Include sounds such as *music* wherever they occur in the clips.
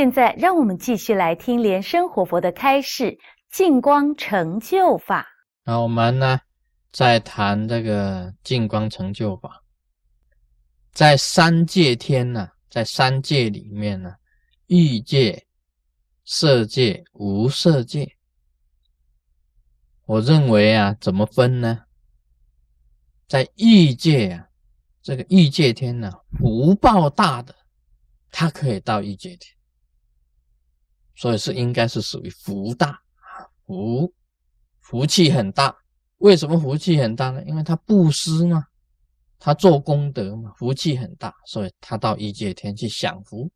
现在，让我们继续来听莲生活佛的开示——净光成就法。那我们呢，在谈这个净光成就法，在三界天呢，在三界里面呢，欲界、色界、无色界。我认为啊，怎么分呢？在欲界啊，这个欲界天呢，福报大的，它可以到欲界天。所以是应该是属于福大啊，福福气很大。为什么福气很大呢？因为他布施嘛，他做功德嘛，福气很大，所以他到异界天去享福。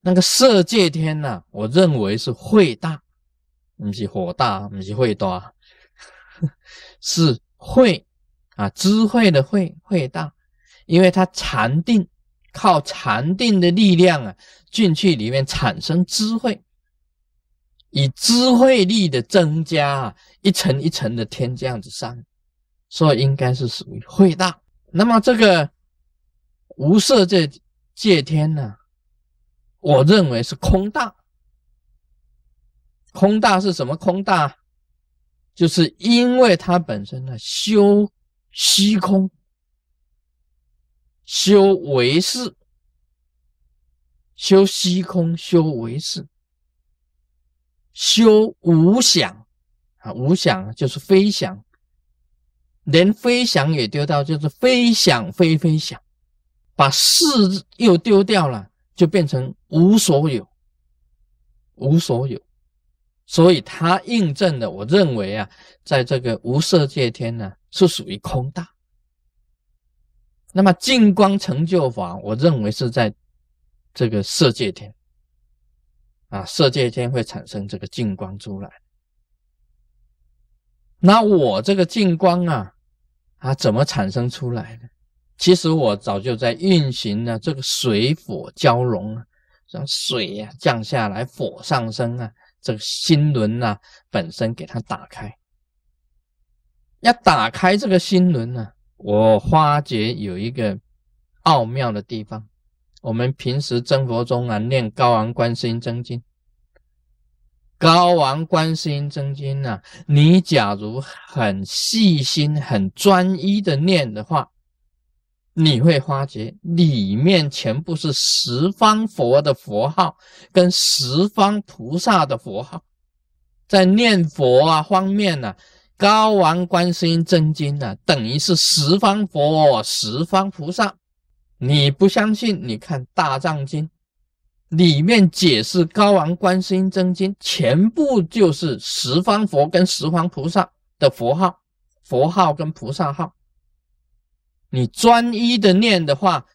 那个色界天呢，我认为是慧大，不是火大，不是慧大，*laughs* 是慧啊，智慧的慧，慧大，因为他禅定。靠禅定的力量啊，进去里面产生智慧，以智慧力的增加啊，一层一层的天这样子上，所以应该是属于慧大。那么这个无色界界天呢，我认为是空大。空大是什么空大？就是因为它本身呢修虚空。修唯识，修虚空，修唯识，修无想啊！无想就是非想，连非想也丢掉，就是非想非非想，把事又丢掉了，就变成无所有，无所有。所以它印证了，我认为啊，在这个无色界天呢，是属于空大。那么净光成就法，我认为是在这个色界天啊，色界天会产生这个净光出来。那我这个净光啊，啊怎么产生出来的？其实我早就在运行呢，这个水火交融啊，让水呀降下来，火上升啊，这个心轮啊本身给它打开，要打开这个心轮呢。我发觉有一个奥妙的地方，我们平时真佛中啊念高王观世音真经，高王观世音真经啊，你假如很细心、很专一的念的话，你会发觉里面全部是十方佛的佛号跟十方菩萨的佛号，在念佛啊方面呢。高王观世音真经呢，等于是十方佛、十方菩萨。你不相信？你看大藏经里面解释高王观世音真经，全部就是十方佛跟十方菩萨的佛号、佛号跟菩萨号。你专一的念的话，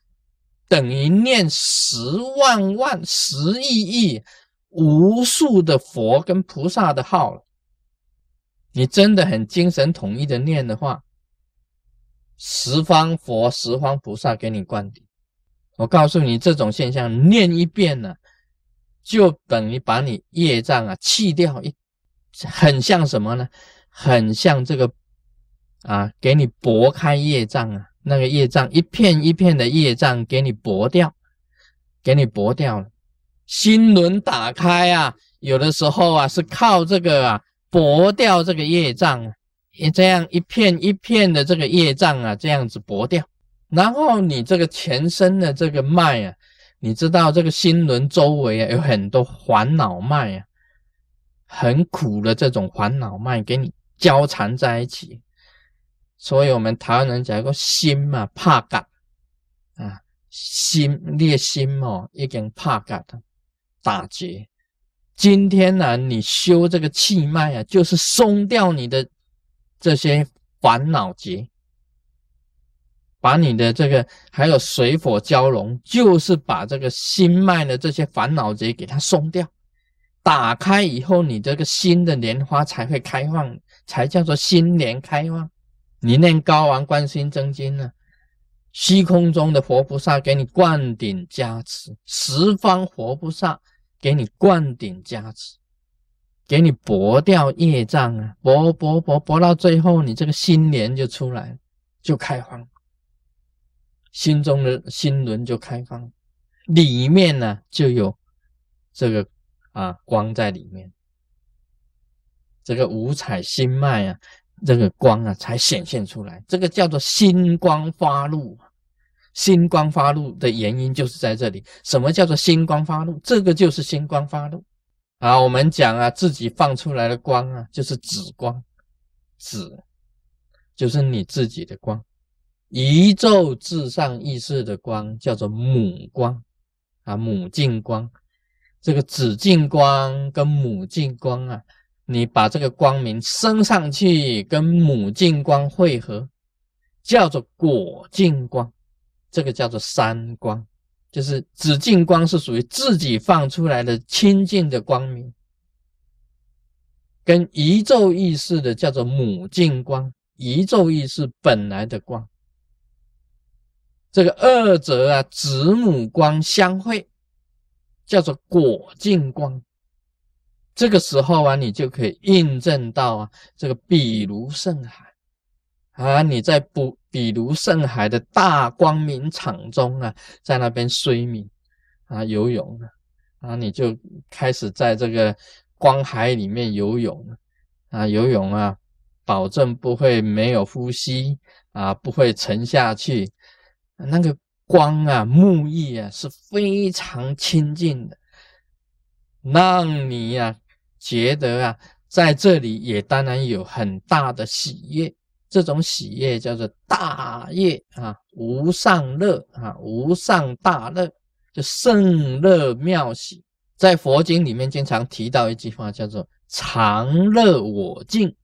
等于念十万万、十亿亿、无数的佛跟菩萨的号了。你真的很精神统一的念的话，十方佛、十方菩萨给你灌顶。我告诉你，这种现象念一遍呢，就等于把你业障啊弃掉一，很像什么呢？很像这个啊，给你拨开业障啊，那个业障一片一片的业障给你拨掉，给你拨掉了。心轮打开啊，有的时候啊是靠这个啊。薄掉这个业障你，这样一片一片的这个业障啊，这样子薄掉。然后你这个全身的这个脉啊，你知道这个心轮周围啊有很多烦恼脉啊，很苦的这种烦恼脉给你交缠在一起。所以我们台湾人讲个心嘛怕感啊，心裂心哦，已经怕感的打结。今天呢，你修这个气脉啊，就是松掉你的这些烦恼结，把你的这个还有水火交融，就是把这个心脉的这些烦恼结给它松掉，打开以后，你这个新的莲花才会开放，才叫做心莲开放。你念高王观心真经呢，虚空中的佛菩萨给你灌顶加持，十方佛菩萨。给你灌顶加持，给你薄掉业障啊，薄薄薄薄到最后，你这个心莲就出来，就开放，心中的心轮就开放，里面呢就有这个啊光在里面，这个五彩星脉啊，这个光啊才显现出来。这个叫做星光发露。星光发露的原因就是在这里。什么叫做星光发露？这个就是星光发露啊。我们讲啊，自己放出来的光啊，就是紫光，紫就是你自己的光。宇宙至上意识的光叫做母光啊，母净光。这个紫净光跟母净光啊，你把这个光明升上去，跟母净光汇合，叫做果净光。这个叫做三光，就是紫净光是属于自己放出来的清净的光明，跟宇宙意识的叫做母净光，宇宙意识本来的光。这个二者啊，子母光相会，叫做果净光。这个时候啊，你就可以印证到啊，这个比如圣海啊，你在不。比如圣海的大光明场中啊，在那边睡眠啊游泳啊，啊你就开始在这个光海里面游泳啊游泳啊，保证不会没有呼吸啊，不会沉下去。那个光啊，沐浴啊是非常清净的，让你呀觉得啊，在这里也当然有很大的喜悦。这种喜悦叫做大业啊，无上乐啊，无上大乐，就圣乐妙喜。在佛经里面经常提到一句话，叫做常乐我净。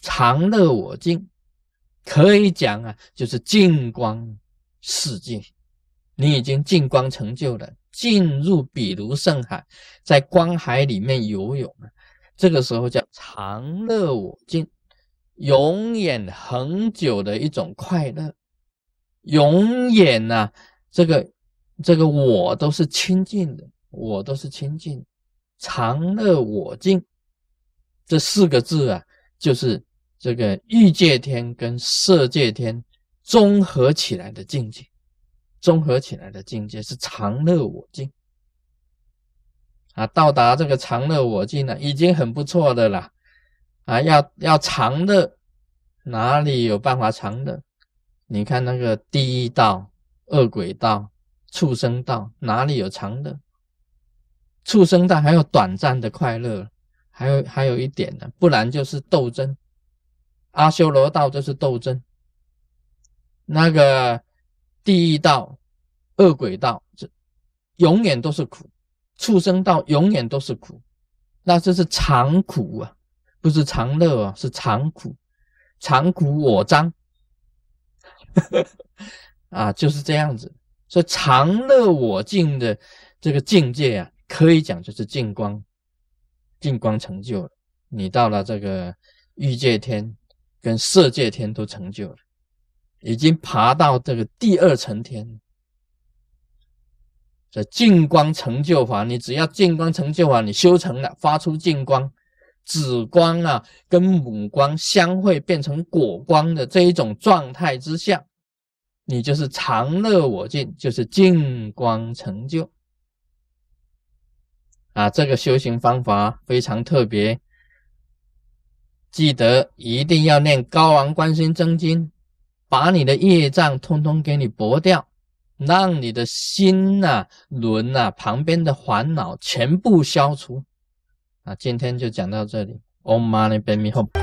常乐我净，可以讲啊，就是净光世界。你已经净光成就了，进入比如圣海，在光海里面游泳了。这个时候叫常乐我净。永远恒久的一种快乐，永远呐，这个这个我都是清净的，我都是清净，常乐我净，这四个字啊，就是这个欲界天跟色界天综合起来的境界，综合起来的境界是常乐我净。啊，到达这个常乐我净呢，已经很不错的了。啊，要要长乐，哪里有办法长乐？你看那个第一道、恶鬼道、畜生道，哪里有长乐？畜生道还有短暂的快乐，还有还有一点呢，不然就是斗争。阿修罗道就是斗争。那个第一道、恶鬼道，这永远都是苦；畜生道永远都是苦，那这是长苦啊。不是长乐啊，是长苦，长苦我张 *laughs* 啊，就是这样子。所以长乐我净的这个境界啊，可以讲就是净光，净光成就了。你到了这个欲界天跟色界天都成就了，已经爬到这个第二层天。这净光成就法，你只要净光成就法，你修成了，发出净光。紫光啊，跟母光相会变成果光的这一种状态之下，你就是常乐我净，就是净光成就啊。这个修行方法非常特别，记得一定要念高王观心真经，把你的业障通通给你拨掉，让你的心呐、轮呐旁边的烦恼全部消除。啊，今天就讲到这里。Om Mani Padme Hum。